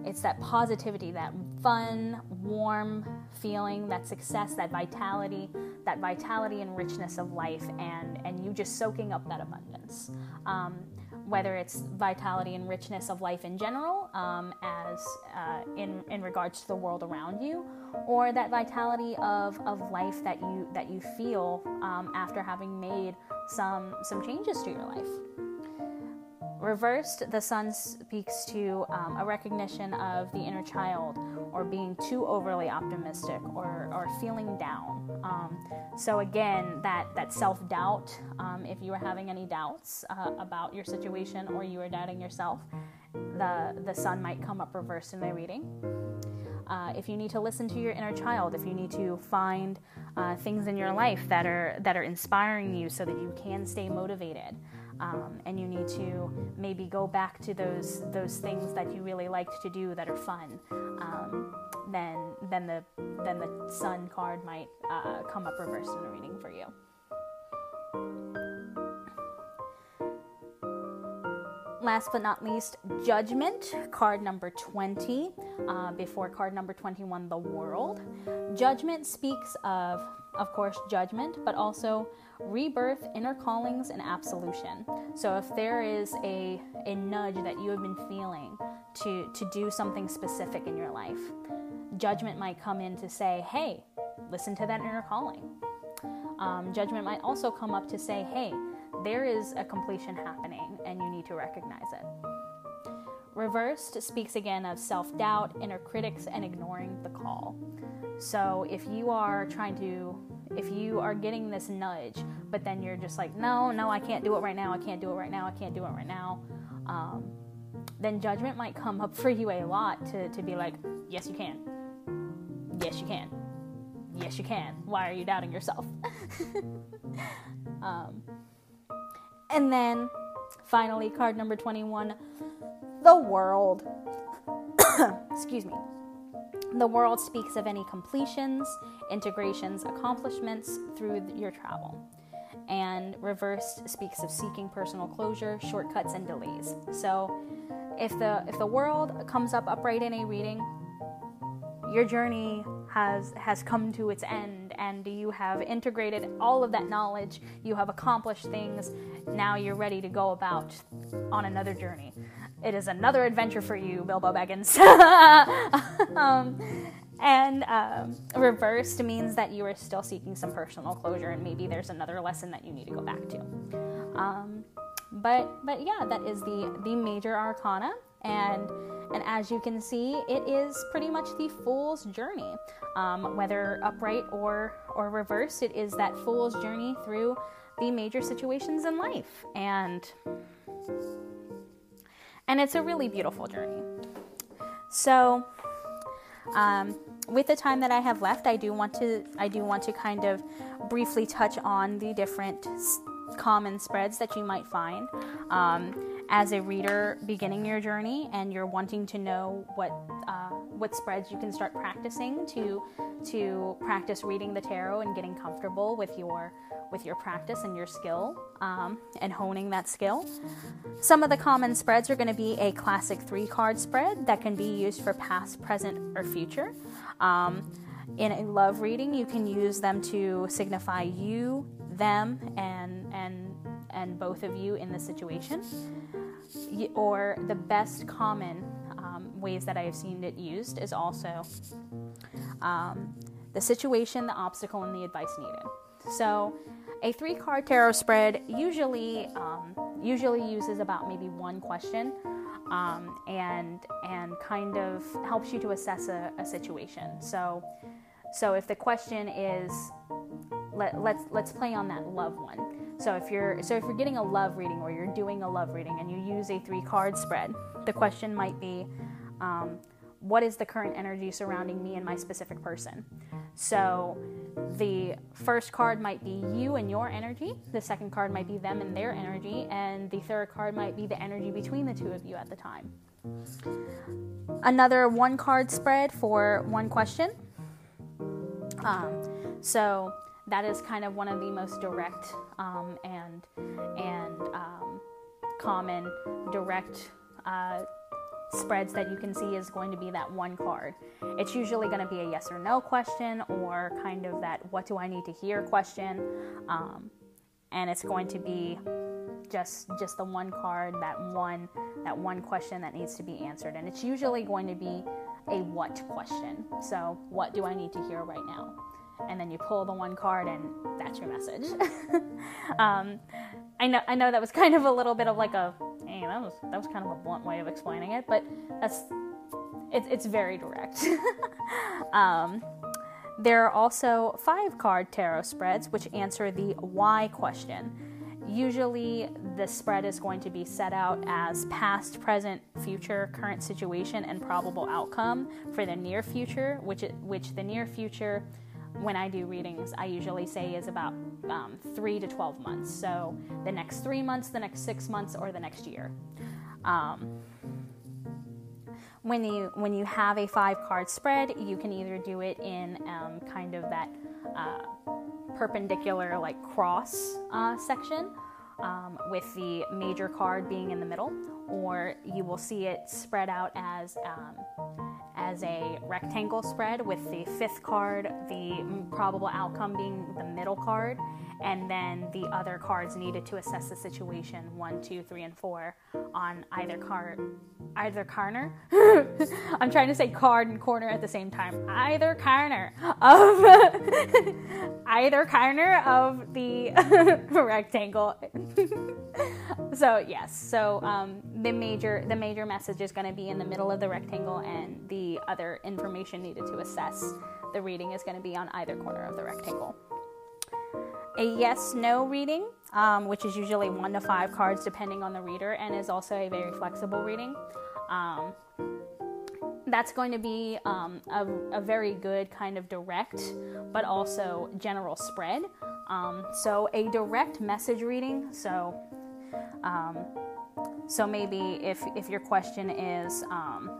it's that positivity, that fun, warm feeling, that success, that vitality, that vitality and richness of life, and, and you just soaking up that abundance. Um, whether it's vitality and richness of life in general, um, as uh, in in regards to the world around you, or that vitality of, of life that you that you feel um, after having made some some changes to your life. Reversed, the sun speaks to um, a recognition of the inner child or being too overly optimistic or, or feeling down. Um, so, again, that, that self doubt, um, if you are having any doubts uh, about your situation or you are doubting yourself, the, the sun might come up reversed in the reading. Uh, if you need to listen to your inner child, if you need to find uh, things in your life that are that are inspiring you so that you can stay motivated, um, and you need to maybe go back to those those things that you really liked to do that are fun, um, then then the then the sun card might uh, come up reversed in a reading for you. last but not least, Judgment, card number 20, uh, before card number 21, The World. Judgment speaks of, of course, judgment, but also rebirth, inner callings, and absolution. So if there is a, a nudge that you have been feeling to, to do something specific in your life, judgment might come in to say, hey, listen to that inner calling. Um, judgment might also come up to say, hey, there is a completion happening and you need to recognize it. Reversed speaks again of self doubt, inner critics, and ignoring the call. So if you are trying to, if you are getting this nudge, but then you're just like, no, no, I can't do it right now, I can't do it right now, I can't do it right now, um, then judgment might come up for you a lot to, to be like, yes, you can. Yes, you can. Yes, you can. Why are you doubting yourself? *laughs* um, and then finally, card number 21 the world. *coughs* Excuse me. The world speaks of any completions, integrations, accomplishments through your travel. And reversed speaks of seeking personal closure, shortcuts, and delays. So, if the if the world comes up upright in a reading, your journey has has come to its end and you have integrated all of that knowledge you have accomplished things now you're ready to go about on another journey it is another adventure for you bilbo baggins *laughs* um, and um, reversed means that you are still seeking some personal closure and maybe there's another lesson that you need to go back to um, but but yeah that is the the major arcana and and as you can see, it is pretty much the fool's journey. Um, whether upright or, or reversed, it is that fool's journey through the major situations in life. And, and it's a really beautiful journey. So, um, with the time that I have left, I do want to I do want to kind of briefly touch on the different common spreads that you might find. Um, as a reader beginning your journey and you're wanting to know what uh, what spreads you can start practicing to to practice reading the tarot and getting comfortable with your with your practice and your skill um, and honing that skill. Some of the common spreads are going to be a classic three card spread that can be used for past, present, or future. Um, in a love reading, you can use them to signify you, them, and and and both of you in the situation. Or the best common um, ways that I have seen it used is also um, the situation, the obstacle, and the advice needed. So, a three card tarot spread usually um, usually uses about maybe one question. Um, and and kind of helps you to assess a, a situation. So, so if the question is, let, let's let's play on that love one. So if you're so if you're getting a love reading or you're doing a love reading and you use a three card spread, the question might be, um, what is the current energy surrounding me and my specific person? So the first card might be you and your energy, the second card might be them and their energy, and the third card might be the energy between the two of you at the time. Another one card spread for one question. Um, so that is kind of one of the most direct um, and and um, common direct uh, spreads that you can see is going to be that one card. It's usually going to be a yes or no question or kind of that what do I need to hear question, um, and it's going to be just just the one card that one that one question that needs to be answered, and it's usually going to be a what question. So what do I need to hear right now? And then you pull the one card, and that's your message. *laughs* um, I know I know that was kind of a little bit of like a hey, that was that was kind of a blunt way of explaining it, but that's it's it's very direct. *laughs* um, there are also five card tarot spreads which answer the why question. Usually, the spread is going to be set out as past, present, future, current situation, and probable outcome for the near future, which which the near future when I do readings, I usually say is about um, three to 12 months. So the next three months, the next six months, or the next year. Um, when you when you have a five card spread, you can either do it in um, kind of that uh, perpendicular like cross uh, section um, with the major card being in the middle, or you will see it spread out as um, as a rectangle spread with the fifth card, the probable outcome being the middle card, and then the other cards needed to assess the situation one, two, three, and four on either card. Either corner. *laughs* I'm trying to say card and corner at the same time. Either corner of *laughs* either corner of the *laughs* rectangle. So yes, so um, the major the major message is going to be in the middle of the rectangle, and the other information needed to assess the reading is going to be on either corner of the rectangle a yes no reading, um, which is usually one to five cards depending on the reader, and is also a very flexible reading. Um, that's going to be um, a, a, very good kind of direct, but also general spread. Um, so, a direct message reading. So, um, so maybe if if your question is, um,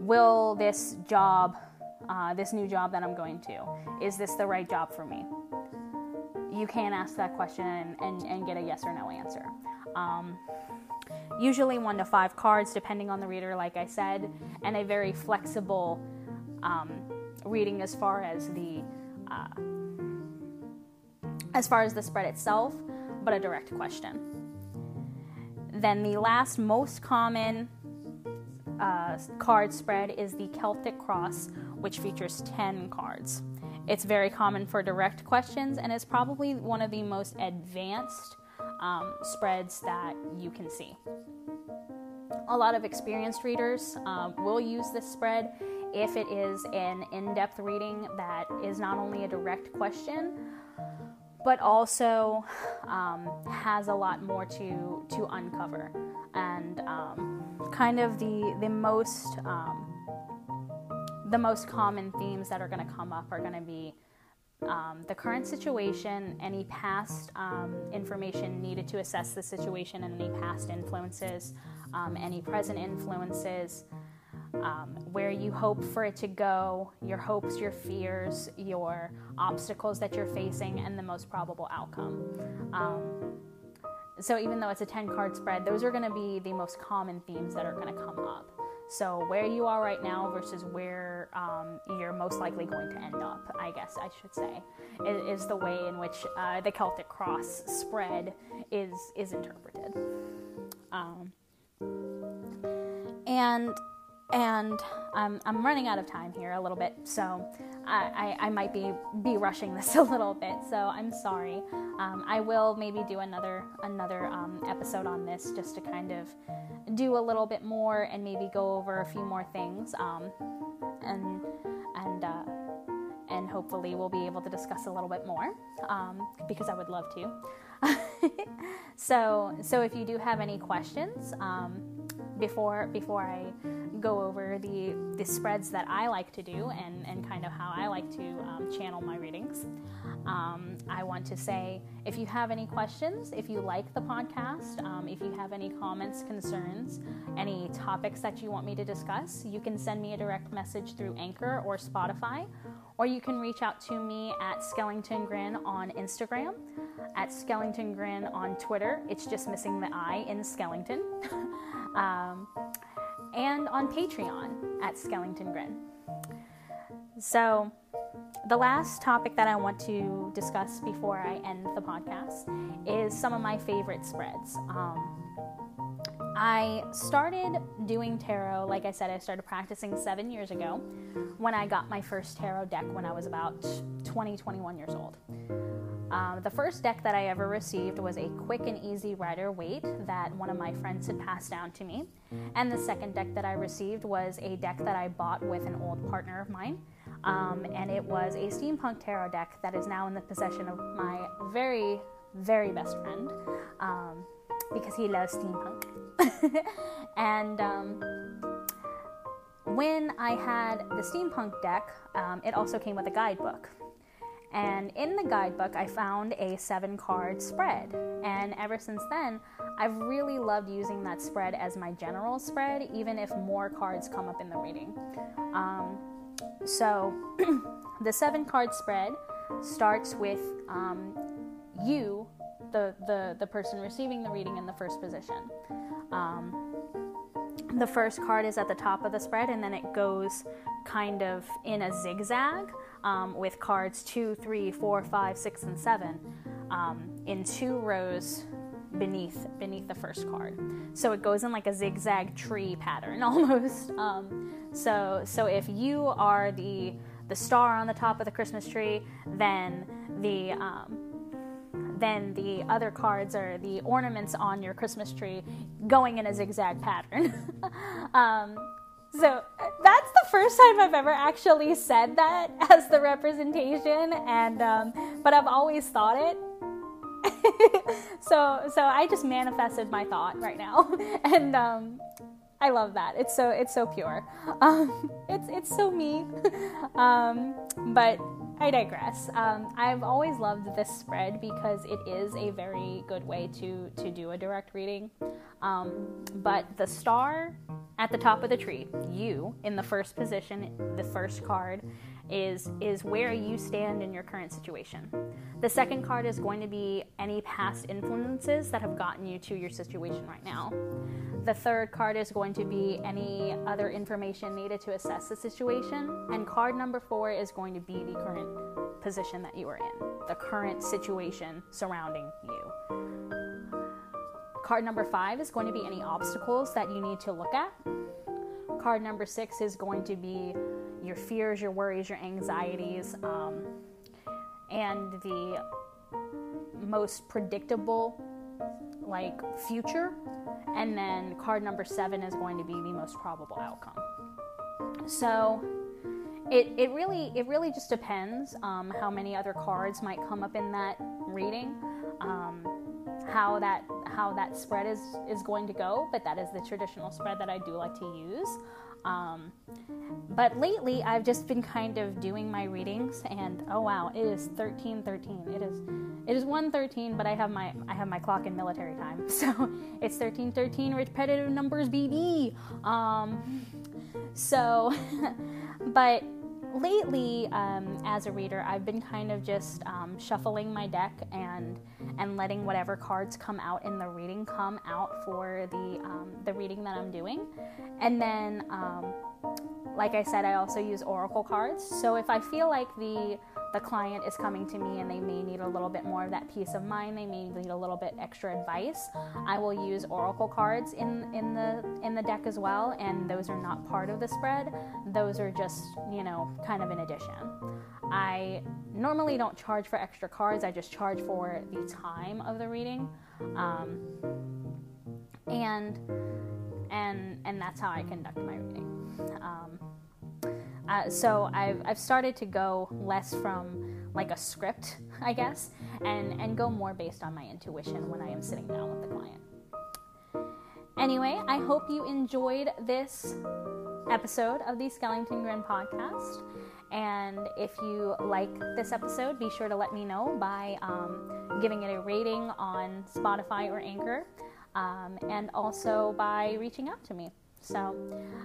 will this job uh, this new job that I'm going to? Is this the right job for me? You can ask that question and, and, and get a yes or no answer. Um, usually one to five cards, depending on the reader, like I said, and a very flexible um, reading as far as the uh, as far as the spread itself, but a direct question. Then the last most common uh, card spread is the Celtic Cross, which features 10 cards. It's very common for direct questions and is probably one of the most advanced um, spreads that you can see. A lot of experienced readers uh, will use this spread if it is an in depth reading that is not only a direct question, but also um, has a lot more to, to uncover. And um, kind of the, the most um, the most common themes that are going to come up are going to be um, the current situation, any past um, information needed to assess the situation, and any past influences, um, any present influences, um, where you hope for it to go, your hopes, your fears, your obstacles that you're facing, and the most probable outcome. Um, so, even though it's a 10 card spread, those are going to be the most common themes that are going to come up. So, where you are right now versus where um, you're most likely going to end up, I guess I should say, is, the way in which uh, the Celtic cross spread is, is interpreted. Um, and and um, I'm running out of time here a little bit, so I, I, I, might be be rushing *laughs* this a little bit. So I'm sorry. Um, I will maybe do another another um, episode on this just to kind of do a little bit more and maybe go over a few more things. Um, and and uh, and hopefully we'll be able to discuss a little bit more um, because I would love to. *laughs* so so if you do have any questions um, before before I go over the the spreads that I like to do and and kind of how I like to um, channel my readings. Um, I want to say if you have any questions, if you like the podcast, um, if you have any comments, concerns, any topics that you want me to discuss, you can send me a direct message through Anchor or Spotify, or you can reach out to me at Skellington Grin on Instagram, at Skellington Grin on Twitter. It's just missing the I in Skellington. *laughs* and on Patreon at Skellington Grin. So, the last topic that I want to discuss before I end the podcast is some of my favorite spreads. Um, I started doing tarot, like I said, I started practicing seven years ago when I got my first tarot deck when I was about 20, 21 years old. Um, the first deck that I ever received was a quick and easy Rider Waite that one of my friends had passed down to me. And the second deck that I received was a deck that I bought with an old partner of mine. Um, and it was a steampunk tarot deck that is now in the possession of my very, very best friend um, because he loves steampunk. *laughs* and um, when I had the steampunk deck, um, it also came with a guidebook. And in the guidebook, I found a seven card spread. And ever since then, I've really loved using that spread as my general spread, even if more cards come up in the reading. Um, so, *clears throat* the seven card spread starts with um, you, the, the, the person receiving the reading, in the first position. Um, the first card is at the top of the spread, and then it goes kind of in a zigzag um, with cards two, three, four, five, six, and seven um, in two rows beneath beneath the first card. So it goes in like a zigzag tree pattern *laughs* almost. Um, so so if you are the the star on the top of the Christmas tree, then the um, then the other cards are the ornaments on your Christmas tree going in a zigzag pattern. *laughs* um, so that's the first time I've ever actually said that *laughs* as the representation, and um, but I've always thought it. *laughs* so so I just manifested my thought right now, *laughs* and um, I love that. It's so it's so pure. Um, it's it's so me, um, but I digress. Um, I've always loved this spread because it is a very good way to to do a direct reading. Um, but the star at the top of the tree, you in the first position, the first card, is is where you stand in your current situation. The second card is going to be any past influences that have gotten you to your situation right now. The third card is going to be any other information needed to assess the situation. And card number four is going to be the current position that you are in, the current situation surrounding you. Card number five is going to be any obstacles that you need to look at. Card number six is going to be your fears, your worries, your anxieties, um, and the most predictable like future. And then card number seven is going to be the most probable outcome. So it, it really it really just depends um, how many other cards might come up in that reading um, how that how that spread is is going to go. But that is the traditional spread that i do like to use um, but lately, I've just been kind of doing my readings, and oh wow, it is thirteen thirteen. It is it is one thirteen, but I have my I have my clock in military time, *laughs* so it's thirteen thirteen. Repetitive numbers, BB. Um, so, *laughs* but lately, um, as a reader, I've been kind of just um, shuffling my deck and and letting whatever cards come out in the reading come out for the um, the reading that I'm doing, and then um, like I said, I also use oracle cards. So if I feel like the the client is coming to me and they may need a little bit more of that peace of mind, they may need a little bit extra advice, I will use oracle cards in in the in the deck as well, and those are not part of the spread. Those are just, you know, kind of an addition. I normally don't charge for extra cards. I just charge for the time of the reading. Um, and and and that's how I conduct my reading. Um, uh, so I've, I've started to go less from like a script, *laughs* I guess, and, and go more based on my intuition when I am sitting down with the client. Anyway, I hope you enjoyed this episode of the Skellington Grin podcast. And if you like this episode, be sure to let me know by um, giving it a rating on Spotify or Anchor, um, and also by reaching out to me. So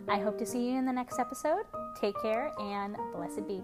I hope to see you in the next episode. Take care and blessed be.